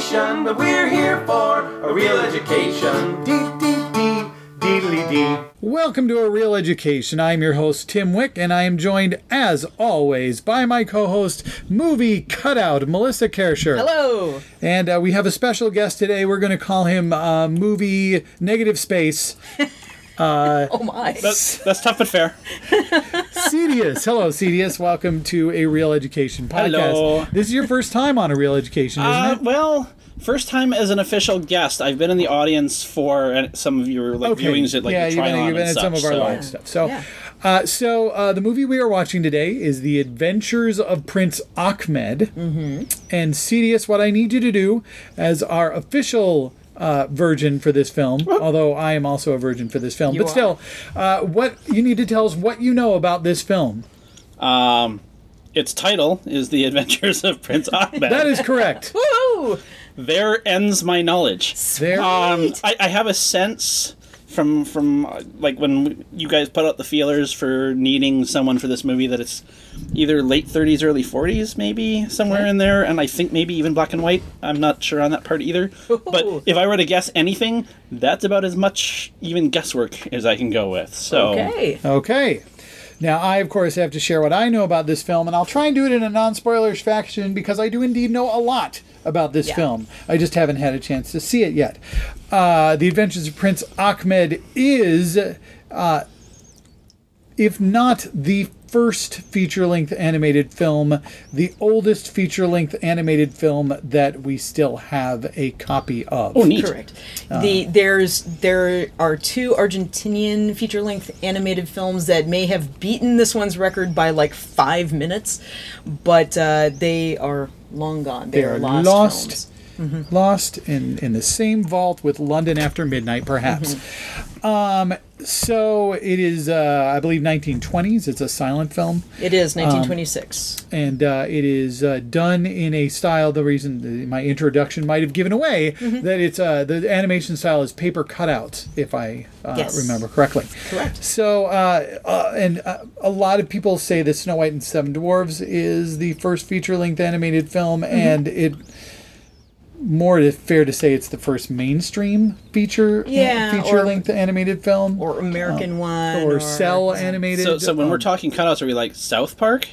education, but we're here for a real education. Dee dee dee, deedly dee. Welcome to A Reel Education. I'm your host, Tim Wick, and I am joined, as always, by my co host, movie cutout, Melissa Kersher. Hello. And uh, we have a special guest today. We're going to call him uh, Movie Negative Space. Oh my. That's, that's tough but fair. Cetius. Hello, Cetius. Welcome to A Reel Education podcast. Hello. This is your first time on A Reel Education, isn't Uh, it? well, first time as an official guest. I've been in the audience for some of your like viewings at like yeah, the you've been, Tryon you've been and at some of our so- live stuff. So, Yeah. uh, so uh, the movie we are watching today is The Adventures of Prince Achmed. Mm-hmm. And Cetius, what I need you to do as our official uh, virgin for this film, although I am also a virgin for this film, You but are. still, uh, what you need to tell us what you know about this film. Um, its title is The Adventures of Prince Achmed. That is correct. Woo! there ends my knowledge. there. Um, I, I have a sense from from uh, like when you guys put out the feelers for needing someone for this movie that it's either late 30s, early 40s, maybe somewhere in there, and I think maybe even black and white. I'm not sure on that part either. But if I were to guess anything, that's about as much even guesswork as I can go with. So Okay. Okay. Now, I, of course, have to share what I know about this film, and I'll try and do it in a non spoilers fashion because I do indeed know a lot about this Yeah. film. I just haven't had a chance to see it yet. Uh, the Adventures of Prince Achmed is, uh, if not the first feature length animated film, the oldest feature length animated film that we still have a copy of. Oh, neat. Correct. the there's there are two Argentinian feature length animated films that may have beaten this one's record by like five minutes, but uh, they are long gone. They, They are lost. lost. Films. lost in, in the same vault with London After Midnight, perhaps. Um, so it is, uh, I believe, 1920s. It's a silent film, It is 1926. and uh, it is uh, done in a style. The reason my introduction might have given away that it's uh, the animation style is paper cutouts, if I uh, Yes. remember correctly. Correct. So, uh, uh, and uh, a lot of people say that Snow White and Seven Dwarves is the first feature-length animated film, Mm-hmm. and it more fair to say it's the first mainstream feature Yeah, or- feature-length animated film or American one, or cell animated. So, so when we're um, talking cutouts, are we like South Park?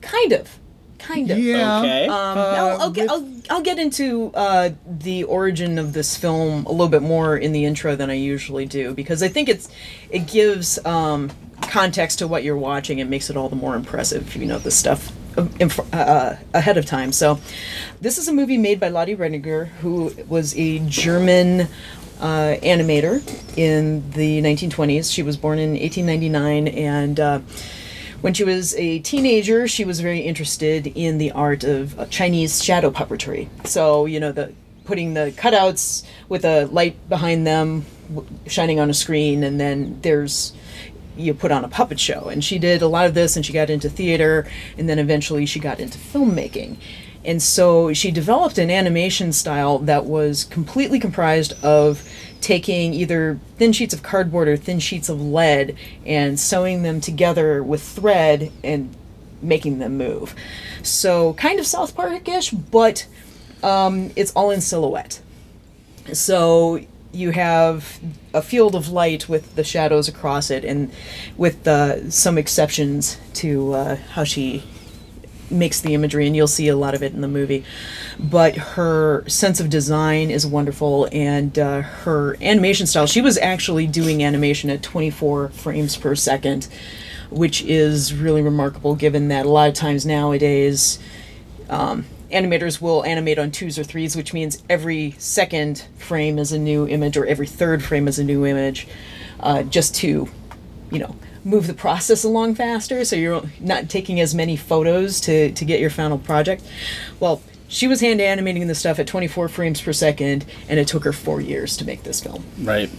kind of, kind of. yeah, Okay. Um, Uh, no, I'll get, with- I'll, I'll get into uh, the origin of this film a little bit more in the intro than I usually do because I think it's it gives um, context to what you're watching. It makes it all the more impressive if you know this stuff uh, uh, ahead of time. So, this is a movie made by Lottie Reiniger, who was a German uh, animator in the 1920s. She was born in 1899 and. Uh, when she was a teenager, she was very interested in the art of uh, Chinese shadow puppetry. So, you know, the putting the cutouts with a light behind them shining on a screen and then there's you put on a puppet show. And she did a lot of this and she got into theater and then eventually she got into filmmaking. And so she developed an animation style that was completely comprised of taking either thin sheets of cardboard or thin sheets of lead and sewing them together with thread and making them move. So kind of South Park-ish, but um, it's all in silhouette. So you have a field of light with the shadows across it, and with uh, some exceptions to uh, how she makes the imagery, and you'll see a lot of it in the movie. But her sense of design is wonderful, and uh, her animation style. She was actually doing animation at 24 frames per second, which is really remarkable given that a lot of times nowadays um, animators will animate on twos or threes, which means every second frame is a new image or every third frame is a new image, uh, just to, you know, move the process along faster so you're not taking as many photos to, to get your final project. Well, she was hand animating the stuff at 24 frames per second, and it took her four years to make this film. Right.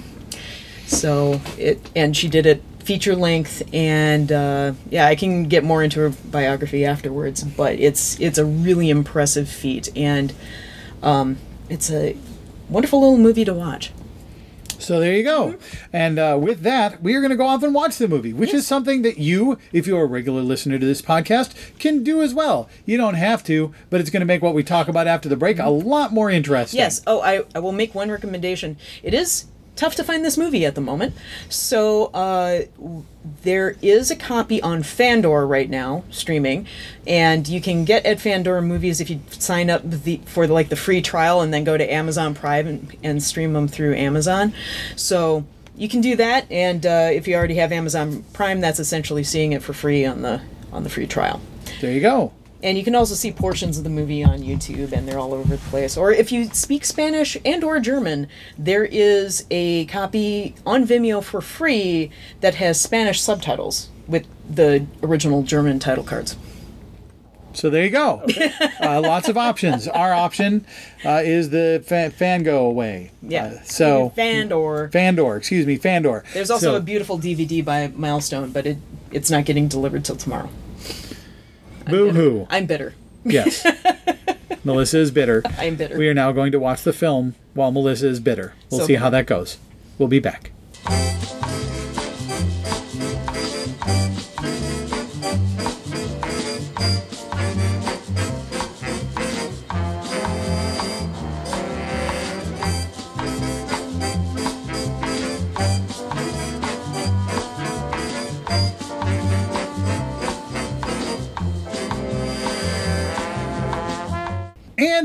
So it, and she did it feature length, and uh, yeah, I can get more into her biography afterwards. But it's it's a really impressive feat, and um, it's a wonderful little movie to watch. So there you go. And uh, with that, we are going to go off and watch the movie, which is something that you, if you're a regular listener to this podcast, can do as well. You don't have to, but it's going to make what we talk about after the break a lot more interesting. Yes. Oh, I, I will make one recommendation. It is tough to find this movie at the moment. So uh, there is a copy on Fandor right now, streaming, and you can get at Fandor movies if you sign up the, for like the free trial and then go to Amazon Prime and, and stream them through Amazon. So you can do that, and uh, if you already have Amazon Prime, that's essentially seeing it for free on the on the free trial. There you go. And you can also see portions of the movie on YouTube, and they're all over the place. Or if you speak Spanish and/or German, there is a copy on Vimeo for free that has Spanish subtitles with the original German title cards. So there you go. uh, lots of options. Our option uh, is the fa- Fango way. Yeah. Uh, so Fandor. Fandor, excuse me, Fandor. There's also So- a beautiful DVD by Milestone, but it it's not getting delivered till tomorrow. Boo hoo. I'm bitter. Yes. Melissa is bitter. I'm bitter. We are now going to watch the film while Melissa is bitter. We'll So see how that goes. We'll be back.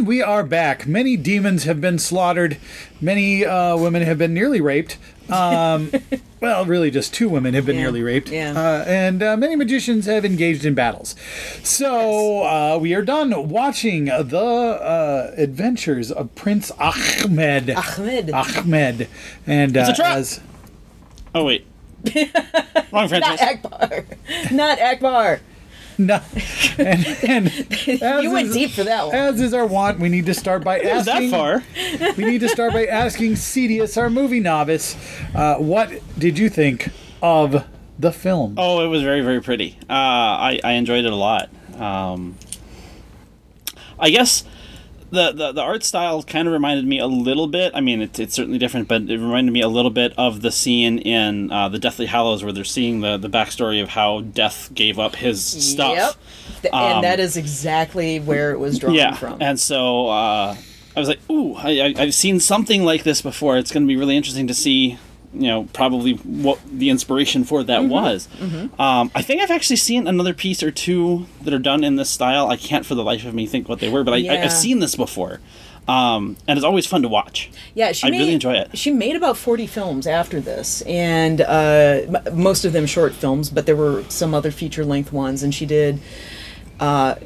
We are back. Many demons have been slaughtered. Many uh, women have been nearly raped. Um, well, really, just two women have been Yeah, nearly raped. yeah. Uh, and uh, many magicians have engaged in battles. So uh, we are done watching the uh, adventures of Prince Achmed. Achmed. Achmed. And uh, a trap. as Oh wait, wrong Not franchise. Akbar. Not Akbar. No, and, and as You went is- deep for that one. As is our want, we need to start by Is that asking. far? we need to start by asking Cetius, our movie novice, uh, what did you think of the film? Oh, it was very, very pretty. Uh, I, I enjoyed it a lot. Um, I guess the, the, the art style kind of reminded me a little bit. I mean, it, it's certainly different, but it reminded me a little bit of the scene in uh, the Deathly Hallows where they're seeing the, the backstory of how Death gave up his stuff. Yep. Um, and that is exactly where it was drawn yeah, from. and so uh, I was like, "Ooh, I, I, I've seen something like this before. It's going to be really interesting to see, you know, probably what the inspiration for that Mm-hmm. was." Um, I think I've actually seen another piece or two that are done in this style. I can't for the life of me think what they were, but I, I, Yeah. I've seen this before, um, and it's always fun to watch. yeah, she I made, really enjoy it. She made about 40 films after this, and uh, m- most of them short films, but there were some other feature length ones, and she did. Uh,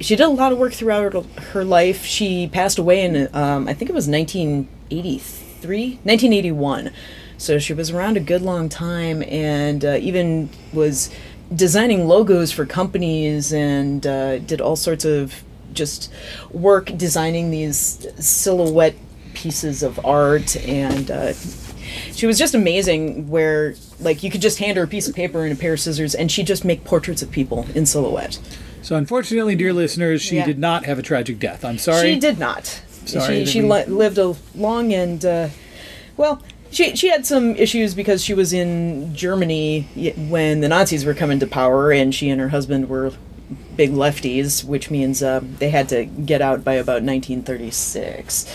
she did a lot of work throughout her, her life. She passed away in, um, I think it was 1983, 1981. So she was around a good long time and uh, even was designing logos for companies and uh, did all sorts of just work designing these silhouette pieces of art and uh, she was just amazing where like you could just hand her a piece of paper and a pair of scissors and she'd just make portraits of people in silhouette So, unfortunately, dear listeners, she Yeah. did not have a tragic death. I'm sorry. she did not Sorry she, she li- lived a long and uh, well she, she had some issues because she was in Germany when the Nazis were coming to power, and she and her husband were big lefties, which means uh, they had to get out by about 1936.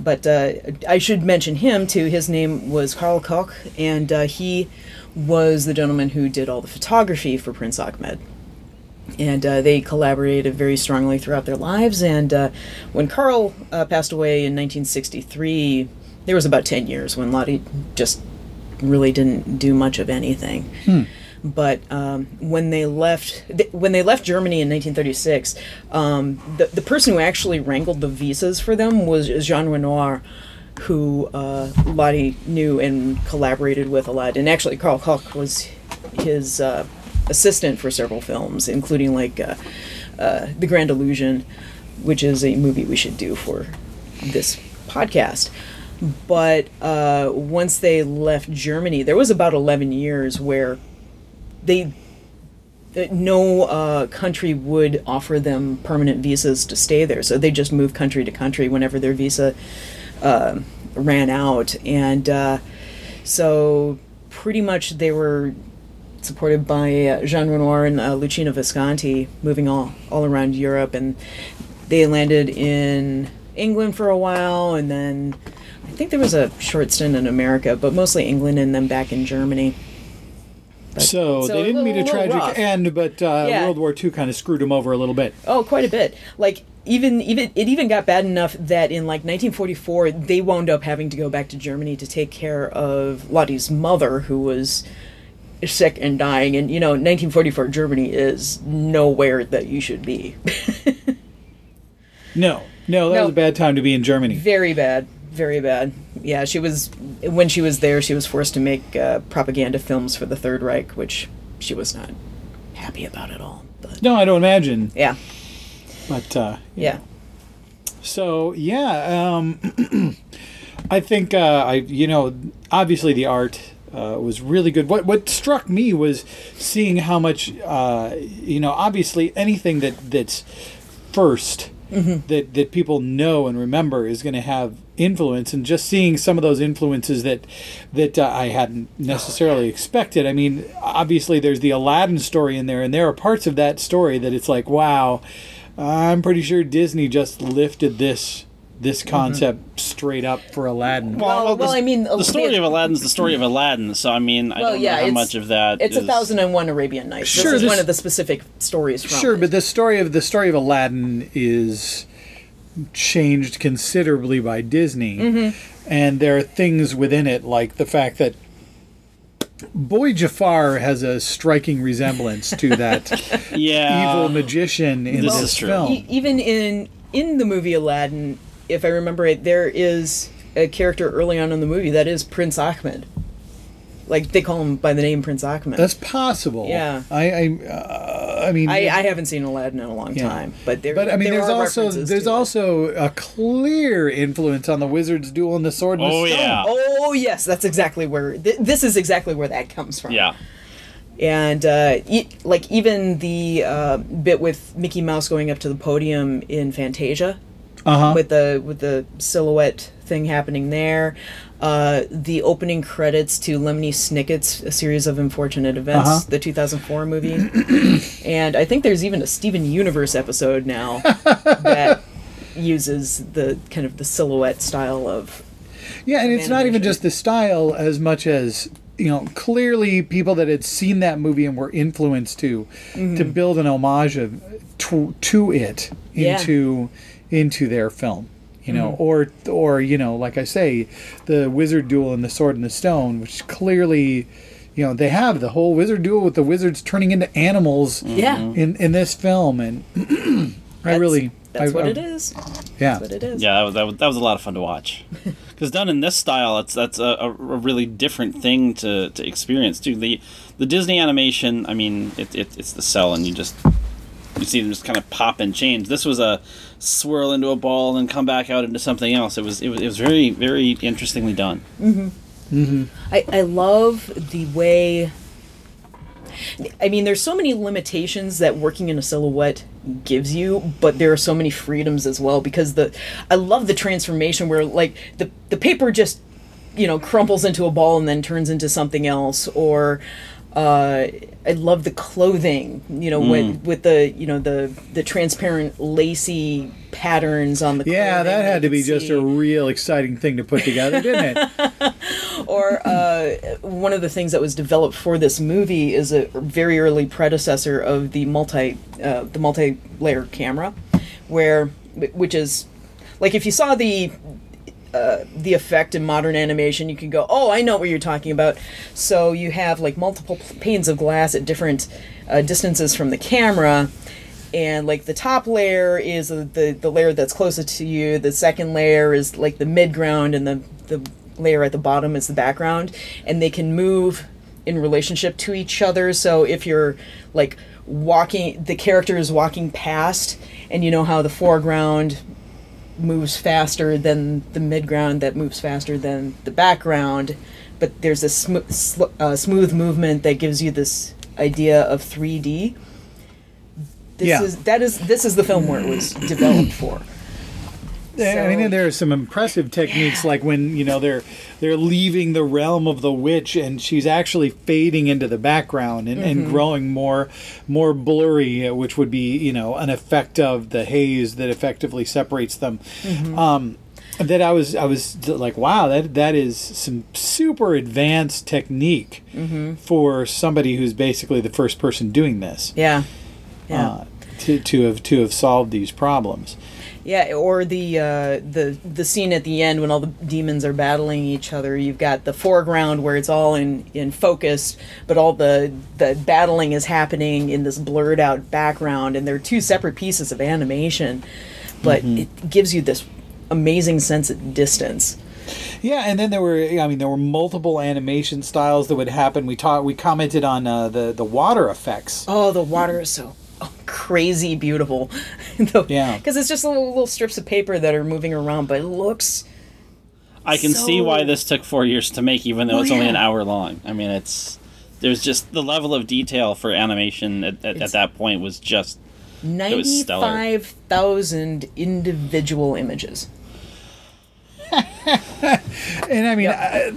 But uh, I should mention him too. His name was Karl Koch, and uh, he was the gentleman who did all the photography for Prince Achmed and uh, they collaborated very strongly throughout their lives. And uh, when Carl uh, passed away in 1963, there was about 10 years when Lottie just really didn't do much of anything. But um, when they left, th- when they left Germany in 1936, um, the the person who actually wrangled the visas for them was Jean Renoir, who uh, Lottie knew and collaborated with a lot. And actually, Carl Koch was his uh, assistant for several films, including like uh, uh, The Grand Illusion, which is a movie we should do for this podcast. But uh, once they left Germany, there was about 11 years where they no uh, country would offer them permanent visas to stay there, so they just moved country to country whenever their visa uh, ran out. And uh, so pretty much they were supported by uh, Jean Renoir and uh, Luchino Visconti, moving all all around Europe, and they landed in England for a while, and then think there was a short stint in America, but mostly England, and then back in Germany. So, so they didn't meet a little- little tragic rough. end, but uh, Yeah. World War II kind of screwed them over a little bit. Oh, quite a bit. Like even even it even got bad enough that in like 1944 they wound up having to go back to Germany to take care of Lottie's mother who was sick and dying and you know 1944 Germany is nowhere that you should be. No, no, that No. was a bad time to be in Germany. very bad, very bad. Yeah, she was when she was there she was forced to make uh, propaganda films for the Third Reich which she was not happy about at all. But No, I don't imagine. yeah. But uh, Yeah. So yeah, um, I think uh, I you know obviously the art uh, was really good. What what struck me was seeing how much uh, you know obviously anything that that's 1st that that people know and remember is going to have influence, and just seeing some of those influences that that uh, I hadn't necessarily expected. I mean, obviously there's the Aladdin story in there, and there are parts of that story that it's like wow. I'm pretty sure Disney just lifted this this concept straight up for Aladdin. Well, well, the, I mean, the story of Aladdin's the story of Aladdin. So I mean, I Well, don't yeah, know how much of that. It's a thousand and one Arabian Nights. Sure, this is this- one of the specific stories from. Sure, it. but the story of the story of Aladdin is changed considerably by Disney, Mm-hmm. and there are things within it like the fact that Boy Jafar has a striking resemblance to that yeah, evil magician in This this, film. E- even in in the movie Aladdin, if I remember it, there is a character early on in the movie that is Prince Achmed. Like they call him by the name Prince Achmed. That's possible. Yeah. I I, uh, I mean I, I haven't seen Aladdin in a long Yeah. time, but there. But I mean, there there's also there's to it. also a clear influence on the Wizard's duel and the Sword and Oh, the Stone. yeah. Oh yes, that's exactly where th- this is exactly where that comes from. yeah. and uh, e- like even the uh, bit with Mickey Mouse going up to the podium in Fantasia, Uh-huh. with the with the silhouette thing happening there. Uh, the opening credits to Lemony Snicket's A Series of Unfortunate Events, Uh-huh. the 2004 movie, and I think there's even a Steven Universe episode now that uses the kind of the silhouette style of Yeah, and it's not even just the style as much as you know. Clearly, people that had seen that movie and were influenced to to build an homage of, to, to it Yeah. into into their film. You know, mm-hmm. or or you know, like I say, the wizard duel and the sword and the stone, which clearly, you know, they have the whole wizard duel with the wizards turning into animals mm-hmm. yeah. in in this film, and I really That's I, what I- it is. Yeah, That's what it is. Yeah, that was, that was, that was a lot of fun to watch. Because done in this style, it's that's a, a, a really different thing to, to experience too. The the Disney animation, I mean, it, it, it's the cell, and you just you see them just kind of pop and change. This was a swirl into a ball and come back out into something else. It was it was, it was very very interestingly done. Mm-hmm. Mm-hmm. I, I love the way. I mean, there's so many limitations that working in a silhouette gives you, but there are so many freedoms as well because the I love the transformation where like the the paper just you know crumples into a ball and then turns into something else or uh, I love the clothing, you know, with with the you know the the transparent lacy patterns on the yeah, that had to be can just a real exciting thing to put together, didn't it? or uh, one of the things that was developed for this movie is a very early predecessor of the multi uh, the multi layer camera, where which is like if you saw the uh, the effect in modern animation, you can go, oh, I know what you're talking about. So you have like multiple panes of glass at different uh, distances from the camera. And like the top layer is the the layer that's closest to you. The second layer is like the mid ground, and the the layer at the bottom is the background. And they can move in relationship to each other. So if you're like walking, the character is walking past, and you know how the foreground moves faster than the midground that moves faster than the background but there's a sm- sl- uh, smooth movement that gives you this idea of 3d this Yeah. is that is this is the film where it was developed for I mean, there are some impressive techniques, like when you know they're they're leaving the realm of the witch, and she's actually fading into the background and, and Mm-hmm. growing more more blurry, uh, which would be you know an effect of the haze that effectively separates them. Mm-hmm. Um, that I was I was like, wow, that that is some super advanced technique Mm-hmm. for somebody who's basically the first person doing this. Yeah. Yeah. Uh, to, to have to have solved these problems. Yeah, or the uh, the the scene at the end when all the demons are battling each other. You've got the foreground where it's all in in focus, but all the the battling is happening in this blurred out background, and they're two separate pieces of animation, but it gives you this amazing sense of distance. Yeah, and then there were I mean there were multiple animation styles that would happen. We taught we commented on uh, the the water effects. Oh, the water is so crazy beautiful. Yeah. because it's just little, little strips of paper that are moving around, but it looks. I can see why this took four years to make, even though Oh, it's only yeah. an hour long. I mean, it's there's just the level of detail for animation at, at, at that point was just was stellar. Ninety-five thousand individual images. And I mean I,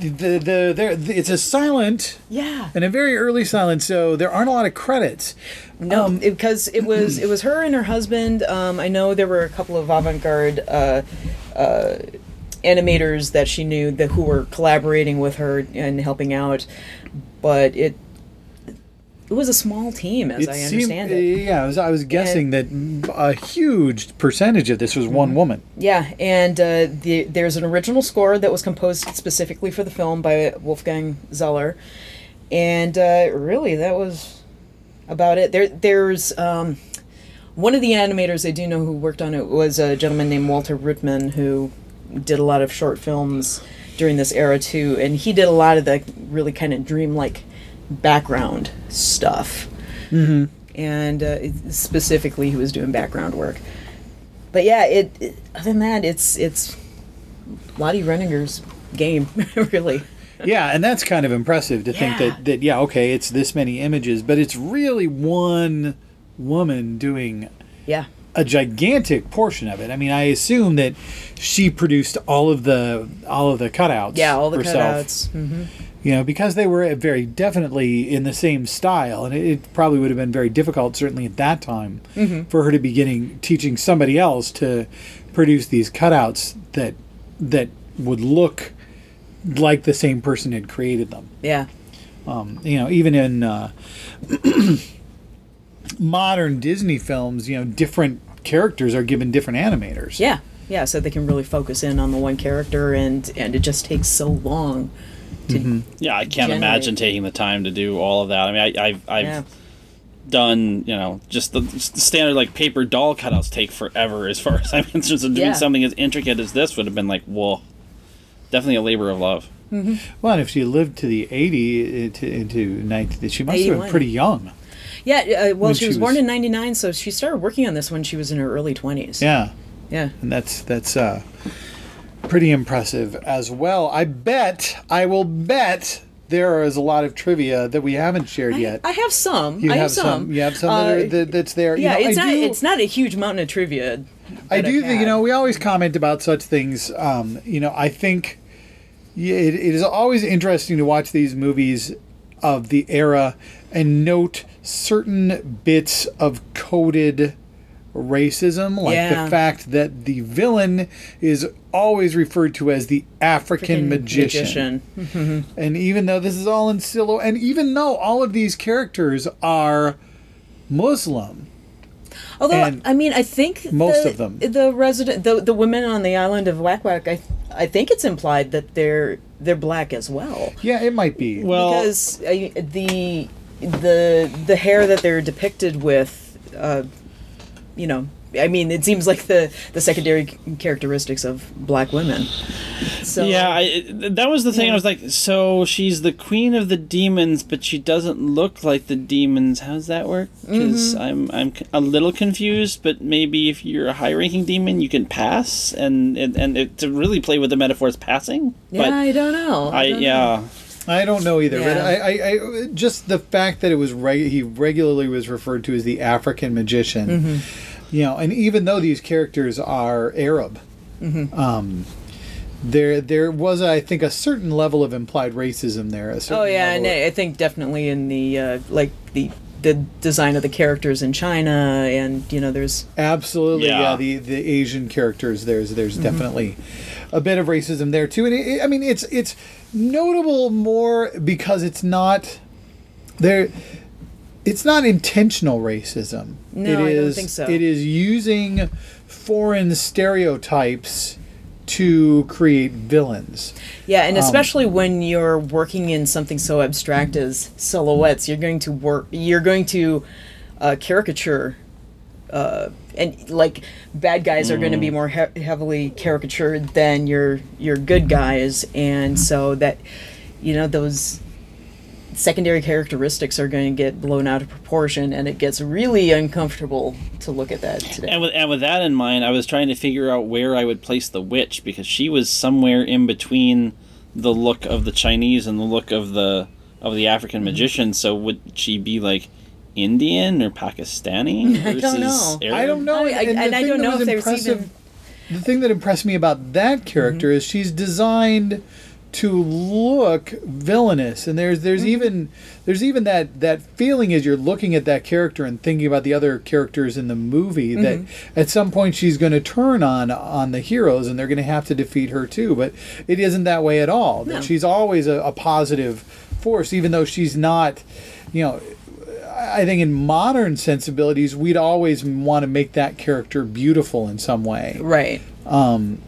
the the there it's a silent Yeah. and a very early silent, so there aren't a lot of credits. No, because it was it was her and her husband. Um, I know there were a couple of avant-garde uh, uh, animators that she knew that who were collaborating with her and helping out, but it it was a small team, as It I seemed- understand it. Yeah, I was, I was guessing that a huge percentage of this was one Mm-hmm. woman. Yeah, and uh, the, there's an original score that was composed specifically for the film by Wolfgang Zeller, and uh, really that was about it. There, there's um, one of the animators I do know who worked on it was a gentleman named Walter Ruttmann who did a lot of short films during this era too, and he did a lot of the really kind of dreamlike background stuff. Mm-hmm. And uh, specifically, he was doing background work but yeah, it, it other than that, it's it's Lottie Reiniger's game, really. Yeah, and that's kind of impressive to think that that yeah, okay, it's this many images, but it's really one woman doing Yeah, a gigantic portion of it. I mean, I assume that she produced all of the all of the cutouts. yeah, all the herself, cutouts. hmm You know, because they were very definitely in the same style, and it, it probably would have been very difficult, certainly at that time, Mm-hmm. for her to be getting teaching somebody else to produce these cutouts that that would look like the same person had created them. Yeah, Um, you know, even in uh, modern Disney films, you know, different characters are given different animators. yeah, yeah. So they can really focus in on the one character, and and it just takes so long. To, yeah. I can't Generate. imagine taking the time to do all of that. I mean, I, I've I've Yeah. done you know just the, the standard like paper doll cutouts take forever as far as I'm concerned. So doing Yeah. something as intricate as this would have been like whoa, definitely a labor of love. Well, and if she lived to the 80 into, into 90, she must have been pretty young. Yeah, uh, well, When she, she was, born in '99, so she started working on this when she was in her early 20s. Yeah. yeah. And that's that's uh, pretty impressive as well. I bet, I will bet there is a lot of trivia that we haven't shared I, yet. I have some. you I have, have some. You have some that are, Uh, that, that's there. yeah, you know, it's I not. do, It's not a huge mountain of trivia. I do I've think, you know, we always comment about such things. Um, you know, I think it, it is always interesting to watch these movies of the era and note certain bits of coded racism, like Yeah. the fact that the villain is always referred to as the African Freaking magician. And even though this is all in silo, and even though all of these characters are Muslim, Although And I mean, I think most the, of them. the resident, the the women on the island of Wak Wak, I I think it's implied that they're they're black as well. yeah, it might be. Well, because uh, the the the hair that they're depicted with, uh, you know, I mean, it seems like the the secondary characteristics of black women. So yeah, I, that was the thing. Yeah. I was like, so she's the queen of the demons, but she doesn't look like the demons. How does that work? Because Mm-hmm. I'm I'm a little confused. But maybe if you're a high-ranking demon, you can pass, and and, and it, to really play with the metaphors passing. yeah, but I don't know. I don't know. Yeah. I don't know either, but Yeah. I, I, I just the fact that it was reg- he regularly was referred to as the African magician. Mm-hmm. you know, and even though these characters are Arab, Mm-hmm. um, there there was I think a certain level of implied racism there. A Oh yeah, and of- I I think definitely in the uh, like the the design of the characters in China, and you know, there's Absolutely, yeah. Yeah. the the Asian characters. There's there's definitely a bit of racism there too, and it, it- I mean it's it's notable more because it's not there. It's not intentional racism. No, it I don't think so. It is using foreign stereotypes to create villains. Yeah, Um, and especially when you're working in something so abstract as silhouettes, you're going to work. You're going to uh, caricature, uh, and like bad guys are going to be more he- heavily caricatured than your your good guys, and so that you know those secondary characteristics are going to get blown out of proportion, and it gets really uncomfortable to look at that today. And with and with that in mind, I was trying to figure out where I would place the witch because she was somewhere in between the look of the Chinese and the look of the of the African Mm-hmm. magician. So would she be like Indian or Pakistani I don't know. Arab? I don't know, I- I- the and I don't that know was if there's impressive- even- The thing that impressed me about that character Mm-hmm. is she's designed to look villainous, and there's there's Mm-hmm. even there's even that that feeling as you're looking at that character and thinking about the other characters in the movie that Mm-hmm. at some point she's going to turn on on the heroes and they're going to have to defeat her too. But it isn't that way at all. That she's always a, a positive force, even though she's not, you know. I think in modern sensibilities, we'd always want to make that character beautiful in some way right. Um,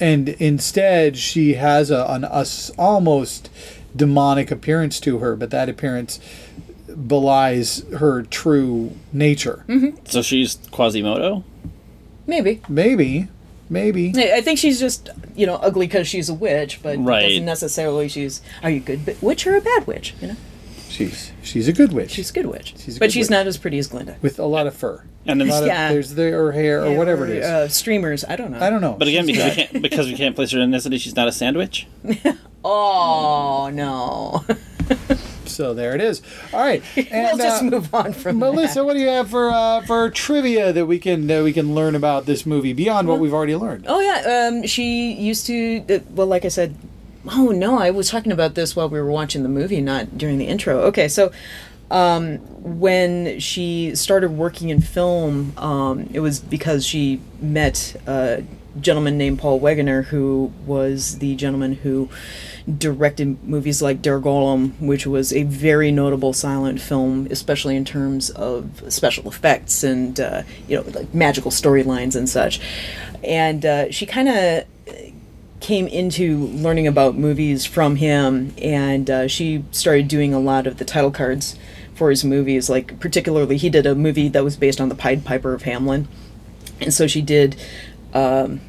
and instead she has a, an a s almost demonic appearance to her, but that appearance belies her true nature. Mm-hmm. So she's Quasimodo. Maybe. Maybe, maybe. I I think she's just, you know, ugly because she's a witch, but Right. doesn't necessarily she's. Are you a good witch or a bad witch? You know, She's she's a good witch she's a good witch, She's a but good she's witch. not as pretty as Glinda. with a lot of fur. And A then, lot of, there's the, her hair or whatever it is. Uh, streamers, I don't know. I don't know. but again, because we can't because we can't place her in ethnicity, she's not a sandwich. Oh no! so there it is. All right, and we'll just uh, move on from Melissa, that. what do you have for uh, for trivia that we can uh, we can learn about this movie beyond what we've already learned? Oh yeah, um, she used to. Uh, well, like I said, oh no, I was talking about this while we were watching the movie, not during the intro. Okay, so um, when she started working in film, um, it was because she met a gentleman named Paul Wegener, who was the gentleman who directed movies like Der Golem, which was a very notable silent film, especially in terms of special effects and uh, you know like magical storylines and such. And uh, she kind of came into learning about movies from him, and uh, she started doing a lot of the title cards for his movies. Like particularly, he did a movie that was based on the Pied Piper of Hamlin, and so she did. Um,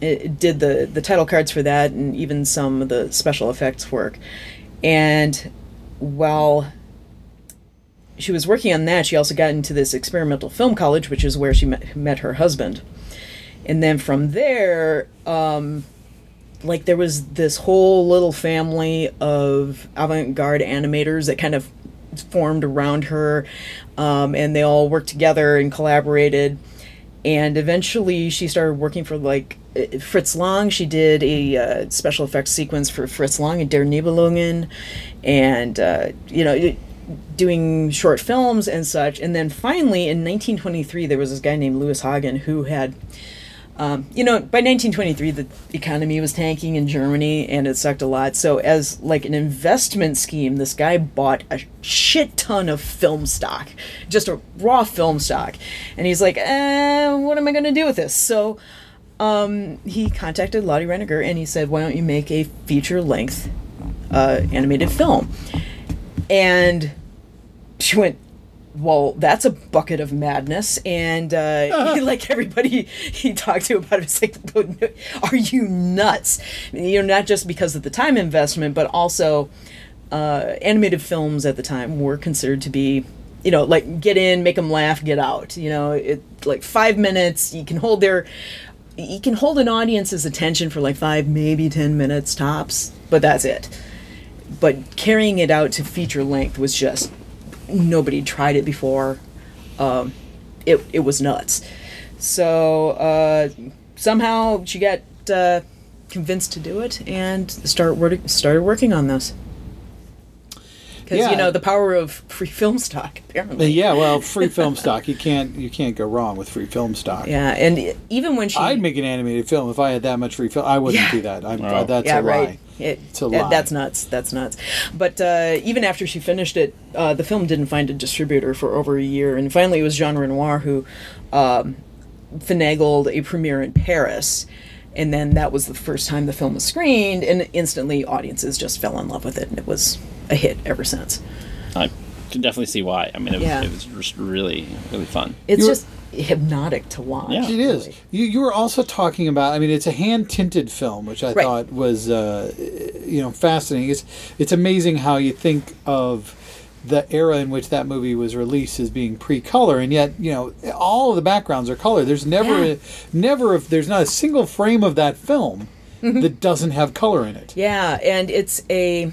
it did the the title cards for that and even some of the special effects work and while she was working on that she also got into this experimental film college which is where she met, met her husband and then from there um like there was this whole little family of avant-garde animators that kind of formed around her um, and they all worked together and collaborated and eventually she started working for like Fritz Lang. She did a uh, special effects sequence for Fritz Lang and Der Nibelungen, and uh, you know, doing short films and such. And then finally, in 1923, there was this guy named Louis Hagen who had. Um, you know, by 1923, the economy was tanking in Germany, and it sucked a lot. So, as like an investment scheme, this guy bought a shit ton of film stock, just a raw film stock, and he's like, eh, "What am I going to do with this?" So, um, he contacted Lottie Reiniger, and he said, "Why don't you make a feature-length uh, animated film?" And she went, well, that's a bucket of madness. And uh, like everybody he talked to about it, it's like, are you nuts? You know, not just because of the time investment, but also uh, animated films at the time were considered to be, you know, like get in, make them laugh, get out. You know, it like five minutes. You can hold their, you can hold an audience's attention for like five, maybe ten minutes tops, but that's it. But carrying it out to feature length was just nobody tried it before. Um, it it was nuts. So uh, somehow she got uh, convinced to do it and start wor- started working on this. Because Yeah. you know the power of free film stock, apparently. Yeah, well, free film stock. You can't you can't go wrong with free film stock. Yeah, and e- even when she, I'd make an animated film if I had that much free film. I wouldn't Yeah. do that. I'm, Oh. That's yeah, a lie. right. It, It's a lie. That's nuts. That's nuts. But uh, even after she finished it, uh, the film didn't find a distributor for over a year, and finally it was Jean Renoir who um, finagled a premiere in Paris. And then that was the first time the film was screened, and instantly audiences just fell in love with it, and it was a hit ever since. I can definitely see why. I mean, it was, Yeah. it was just really, really fun. It's You were- just hypnotic to watch. Yeah. It is. You, you were also talking about. I mean, it's a hand tinted film, which I Right. thought was, uh, you know, fascinating. It's it's amazing how you think of the era in which that movie was released as being pre-color, and yet you know all of the backgrounds are color. There's never, Yeah. a, never, if there's not a single frame of that film Mm-hmm. that doesn't have color in it. Yeah, and it's a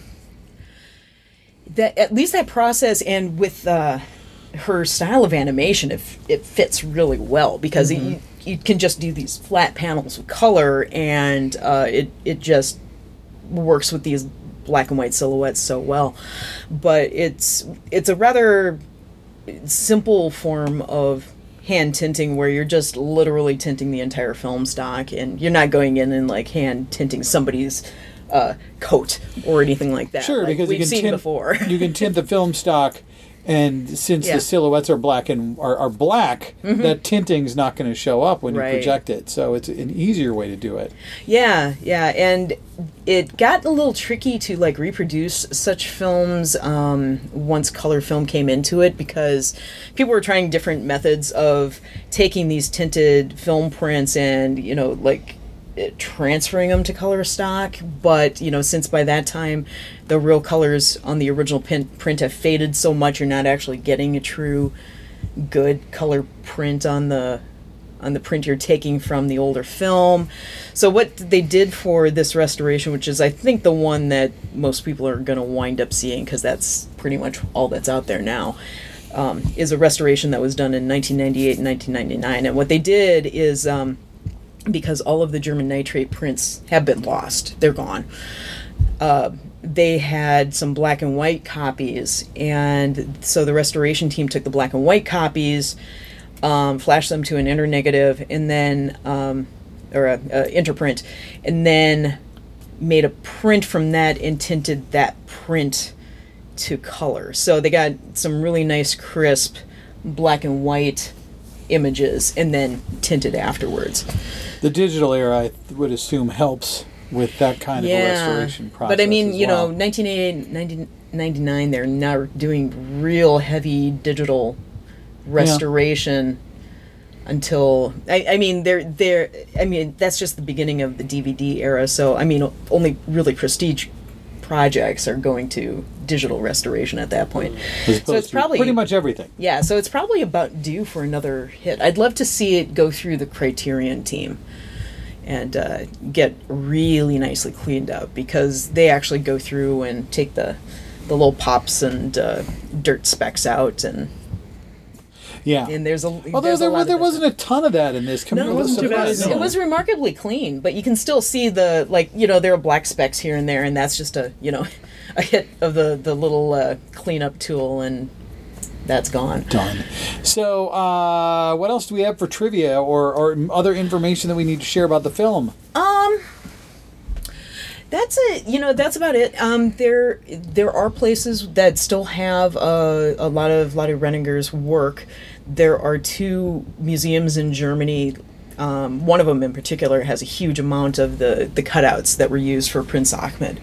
that at least that process and with uh, her style of animation, it, it fits really well because you, you can just do these flat panels of color, and uh, it it just works with these black and white silhouettes so well. But it's it's a rather simple form of hand tinting where you're just literally tinting the entire film stock and you're not going in and like hand tinting somebody's uh, coat or anything like that. Sure, like because we've you can seen tint, before. you can tint the film stock, and since Yeah. the silhouettes are black and are, are black, that tinting's not going to show up when Mm-hmm. Right. you project it. So it's an easier way to do it. Yeah, yeah, and it got a little tricky to like reproduce such films um, once color film came into it because people were trying different methods of taking these tinted film prints and you know like transferring them to color stock. But you know, since by that time the real colors on the original pin- print have faded so much, you're not actually getting a true good color print on the on the print you're taking from the older film. So what they did for this restoration, which is I think the one that most people are going to wind up seeing because that's pretty much all that's out there now, um, is a restoration that was done in 1998 and 1999. And what they did is um, because all of the German nitrate prints have been lost, they're gone. Uh, they had some black and white copies, and so the restoration team took the black and white copies, um, flashed them to an internegative, and then um, or a, a interprint, and then made a print from that and tinted that print to color. So they got some really nice, crisp black and white images, and then tinted afterwards. The digital era, I would assume, helps with that kind of a restoration process. But I mean, you know, well. 1988, 1999, they're now doing real heavy digital restoration until I, I mean they're they're I mean that's just the beginning of the DVD era. So I mean only really prestige projects are going to digital restoration at that point. So it's probably pretty much everything. yeah, so it's probably about due for another hit. I'd love to see it go through the Criterion team and uh, get really nicely cleaned up because they actually go through and take the the little pops and uh, dirt specks out and Yeah. and there's a Although there's a there, of there wasn't a ton of that in this. No, it wasn't too bad. It was remarkably clean, but you can still see the like you know there are black specks here and there, and that's just a you know a hit of the the little uh, cleanup tool, and that's gone. done. So, uh, what else do we have for trivia or, or other information that we need to share about the film? Um, that's it. You know, that's about it. Um, there there are places that still have uh, a lot of lot of Reiniger's work. There are two museums in Germany. Um, one of them in particular has a huge amount of the the cutouts that were used for Prince Achmed,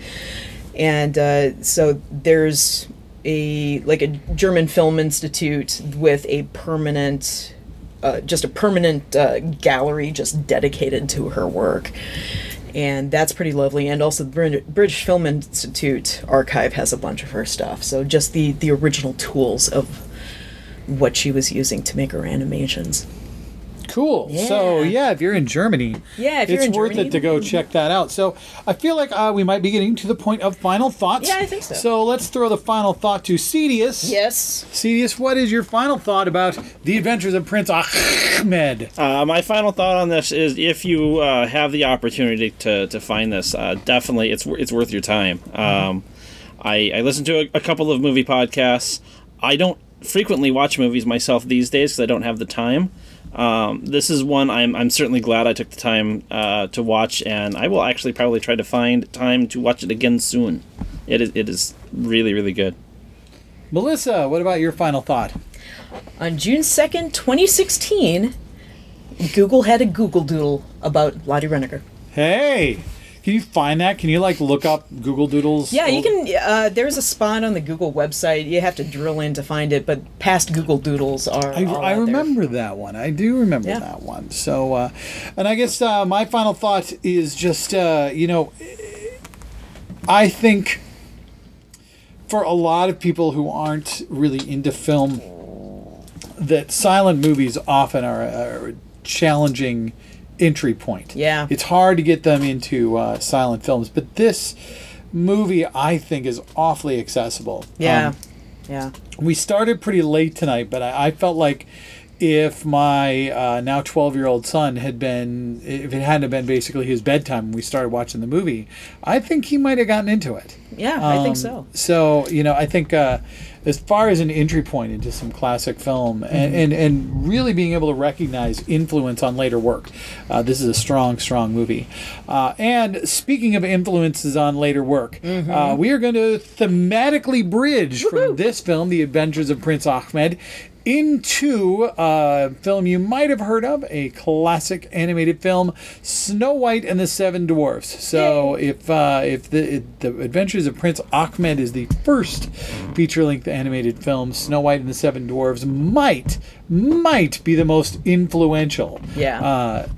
and uh, so there's a like a German film institute with a permanent uh, just a permanent uh, gallery just dedicated to her work. And that's pretty lovely. And also, the British Film Institute archive has a bunch of her stuff. So, just the, the original tools of what she was using to make her animations. Cool. So Yeah. yeah, if you're in Germany, Yeah, if you're it's in worth Germany, it to go check that out. So I feel like uh, we might be getting to the point of final thoughts. Yeah, I think so. So let's throw the final thought to Cetius. Yes. Cetius, what is your final thought about the Adventures of Prince Achmed? Uh, my final thought on this is if you uh, have the opportunity to, to find this, uh, definitely it's it's worth your time. Um, I, I listen to a, a couple of movie podcasts. I don't frequently watch movies myself these days because I don't have the time. Um, this is one I'm, I'm certainly glad I took the time uh, to watch, and I will actually probably try to find time to watch it again soon. It is, it is really, really good. Melissa, what about your final thought? On June 2nd, 2016, Google had a Google Doodle about Lottie Reiniger. Hey, can you find that? Can you like look up Google Doodles? Yeah, you can. Uh, there's a spot on the Google website. You have to drill in to find it, but past Google Doodles are. I, I out there. remember that one. I do remember Yeah. that one. So, uh, and I guess uh, my final thought is just, uh, you know, I think for a lot of people who aren't really into film, that silent movies often are a, a challenging entry point. Yeah. It's hard to get them into uh, silent films, but this movie I think is awfully accessible. Yeah, Um, yeah. we started pretty late tonight, but I, I felt like if my uh, now 12 year old son had been, if it hadn't been basically his bedtime when we started watching the movie, I think he might have gotten into it. Yeah, I think Um, so. So, you know, I think uh, as far as an entry point into some classic film and, and, and really being able to recognize influence on later work, uh, this is a strong, strong movie. Uh, and speaking of influences on later work, uh, we are going to thematically bridge from this film, The Adventures of Prince Achmed, into a film you might have heard of, a classic animated film, Snow White and the Seven Dwarfs. So if uh, if the the Adventures of Prince Achmed is the first feature-length animated film, Snow White and the Seven Dwarfs might might be the most influential Yeah. uh,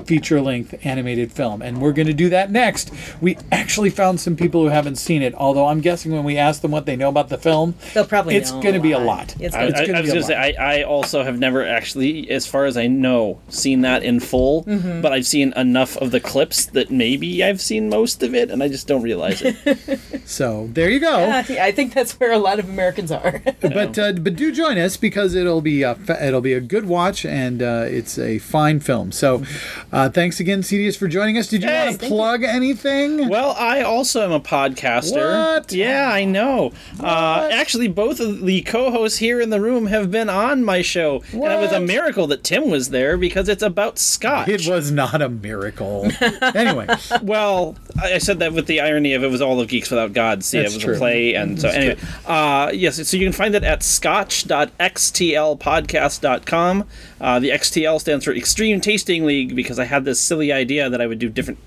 feature-length animated film, and we're going to do that next. We actually found some people who haven't seen it, although I'm guessing when we ask them what they know about the film, They'll probably it's going to be a lot. lot. It's I, gonna I, gonna I was going to say. I, I also have never actually, as far as I know, seen that in full, Mm-hmm. but I've seen enough of the clips that maybe I've seen most of it, and I just don't realize it. So there you go. I I think that's where a lot of Americans are. but uh, but do join us because it'll be a it'll be a good watch and uh, it's a fine film. So uh, thanks again, Cetius, for joining us. Did you Hey, want to plug anything? well, I also am a podcaster. What? Yeah, I know. Uh, actually, both of the co-hosts here in the room have been on my show, and it was a miracle that Tim was there because it's about Scotch. It was not a miracle. anyway, Well, I said that with the irony of it was all of Geeks Without Gods. See, That's it was true. a play, and so anyway, uh, yes. So you can find it at scotch.xtlpodcast.com. Uh, the XTL stands for Extreme Tasting League because I had this silly idea that I would do different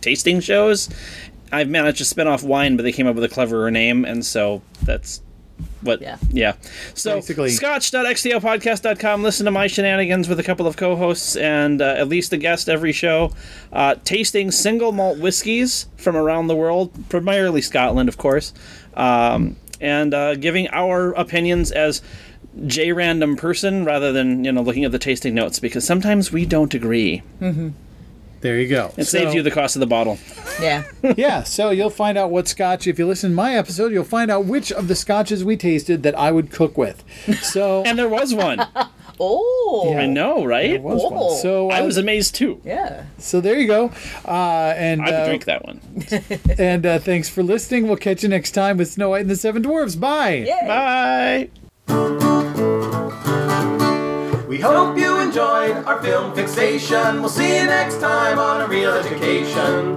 tasting shows. I've managed to spin off wine, but they came up with a cleverer name, and so that's what Yeah. yeah so Basically- scotch.xtlpodcast.com listen to my shenanigans with a couple of co-hosts and uh, at least a guest every show uh, tasting single malt whiskeys from around the world primarily scotland of course um, and uh, giving our opinions as j random person rather than you know looking at the tasting notes because sometimes we don't agree there you go. it saves you the cost of the bottle yeah. yeah, so you'll find out what scotch. If you listen to my episode, you'll find out which of the scotches we tasted that I would cook with. So and there was one Oh. i know right there was one. Oh. So i uh, was amazed too Yeah. so there you go. Uh, and i would uh, drink that one and uh, thanks for listening. We'll catch you next time with Snow White and the Seven Dwarfs. Bye. Yay. bye We hope you enjoyed our film fixation. We'll see you next time on A Reel Education.